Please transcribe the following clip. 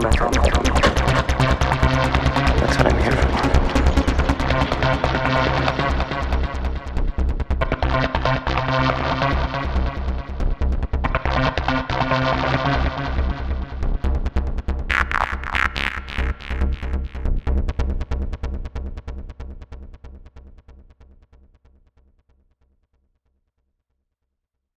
comic. That's what I'm here for. Thank